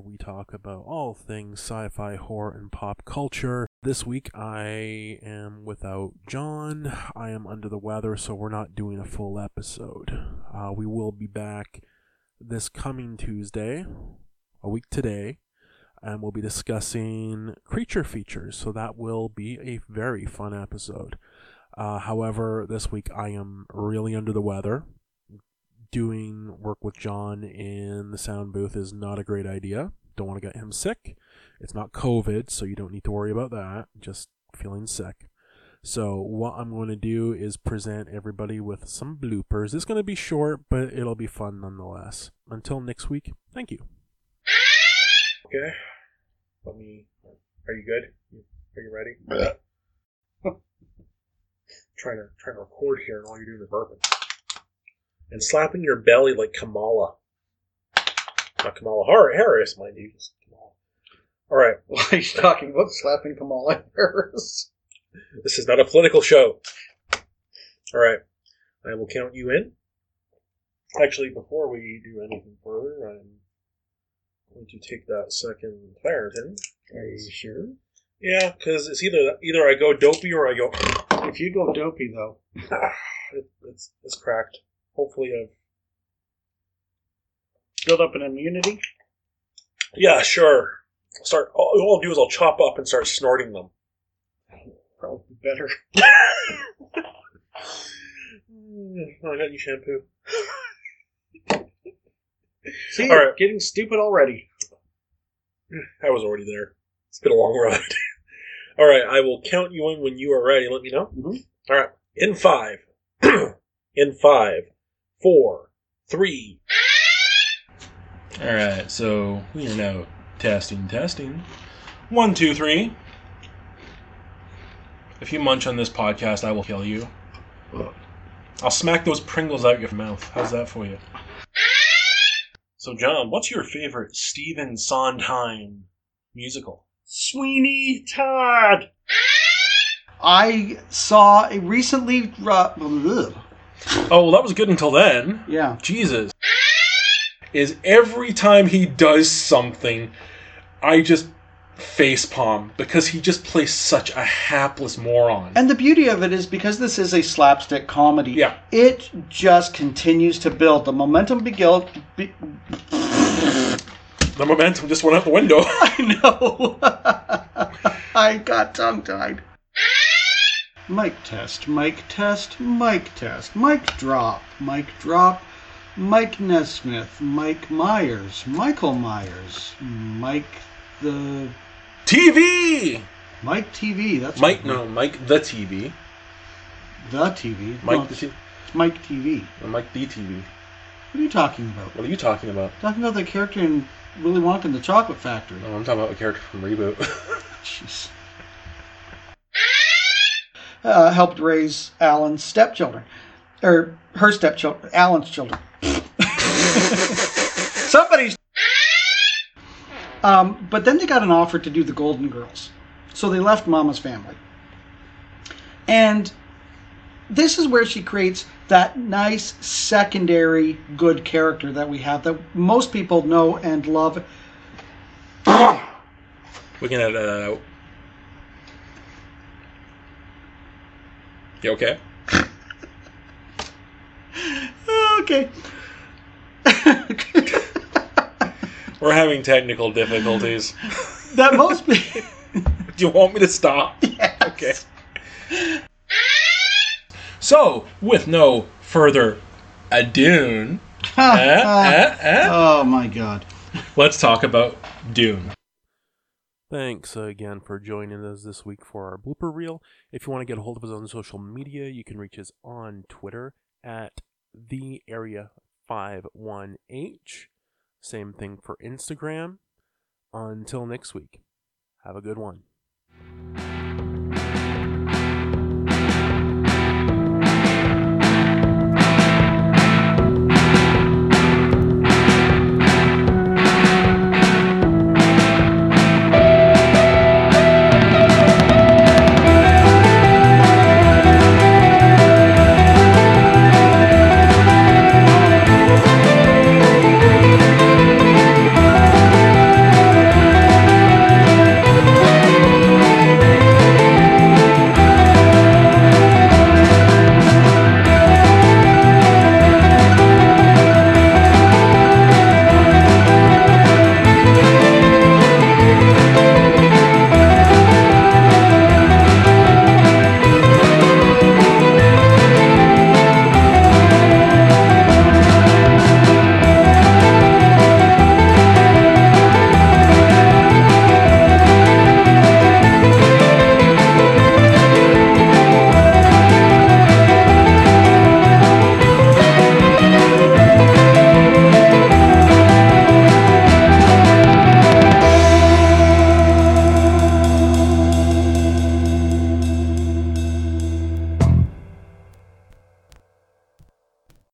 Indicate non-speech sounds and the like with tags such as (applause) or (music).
we talk about all things sci fi, horror, and pop culture. This week I am without John. I am under the weather, so we're not doing a full episode. Uh, we will be back this coming Tuesday, a week today, and we'll be discussing creature features, so that will be a very fun episode. Uh, however, this week I am really under the weather. Doing work with John in the sound booth is not a great idea. Don't want to get him sick. It's not COVID, so you don't need to worry about that. Just feeling sick. So, what I'm going to do is present everybody with some bloopers. It's going to be short, but it'll be fun nonetheless. Until next week, thank you. Okay. Let me. Are you good? Are you ready? (laughs) trying to trying to record here, and all you're doing is burping and slapping your belly like Kamala. Not Kamala Harris, mind you. Just Kamala. All right. Why are you talking about slapping Kamala Harris? This is not a political show. All right. I will count you in. Actually, before we do anything further, I'm going to take that second Claritin. Are you sure? Yeah, because it's either either I go dopey or I go. If you go dopey, though, (sighs) it, it's it's cracked. Hopefully, I've build up an immunity. yeah, sure. I'll start. All, all I'll do is I'll chop up and start snorting them. Probably better. Mm, (laughs) I got you shampoo. See, All right. getting stupid already. I was already there. It's been a long ride. (laughs) All right, I will count you in when you are ready. Let me know. Mhm. All right, in five, (clears throat) in five, four, three. All right, so we are now testing, testing. One, two, three. If you munch on this podcast, I will kill you. I'll smack those Pringles out your mouth. How's that for you? So, John, what's your favorite Stephen Sondheim musical? Sweeney Todd. I saw a recently. Uh, ugh. Oh, well, that was good until then. yeah. Jesus. Is every time he does something, I just facepalm because he just plays such a hapless moron. And the beauty of it is because this is a slapstick comedy, Yeah. it just continues to build. The momentum be guilt. Be- The momentum just went out the window. (laughs) I know. (laughs) I got tongue tied. Mic test, mic test, mic test, mic drop, mic drop, Mike Nesmith, Mike Myers, Michael Myers, Mike the TV! Mike TV. That's Mike, no, Mike the TV. the TV. Mike no, the TV. it's Mike TV. Mike the TV. What are you talking about? What are you talking about? Talking about the character in Willy Wonka and the Chocolate Factory. Oh, I'm talking about a character from Reboot. (laughs) Jeez. Uh, helped raise Alan's stepchildren, or her stepchildren, Alan's children. (laughs) Somebody's. Um, but then they got an offer to do the Golden Girls, so they left Mama's family. And this is where she creates that nice secondary good character that we have that most people know and love. we can edit that You okay? okay. (laughs) We're having technical difficulties. that most be. (laughs) Do you want me to stop? Okay. So, with no further ado, eh, eh, eh, oh my god. let's talk about Dune. Thanks again for joining us this week for our blooper reel. If you want to get a hold of us on social media, you can reach us on Twitter at the area 51H. Same thing for Instagram. Until next week, have a good one.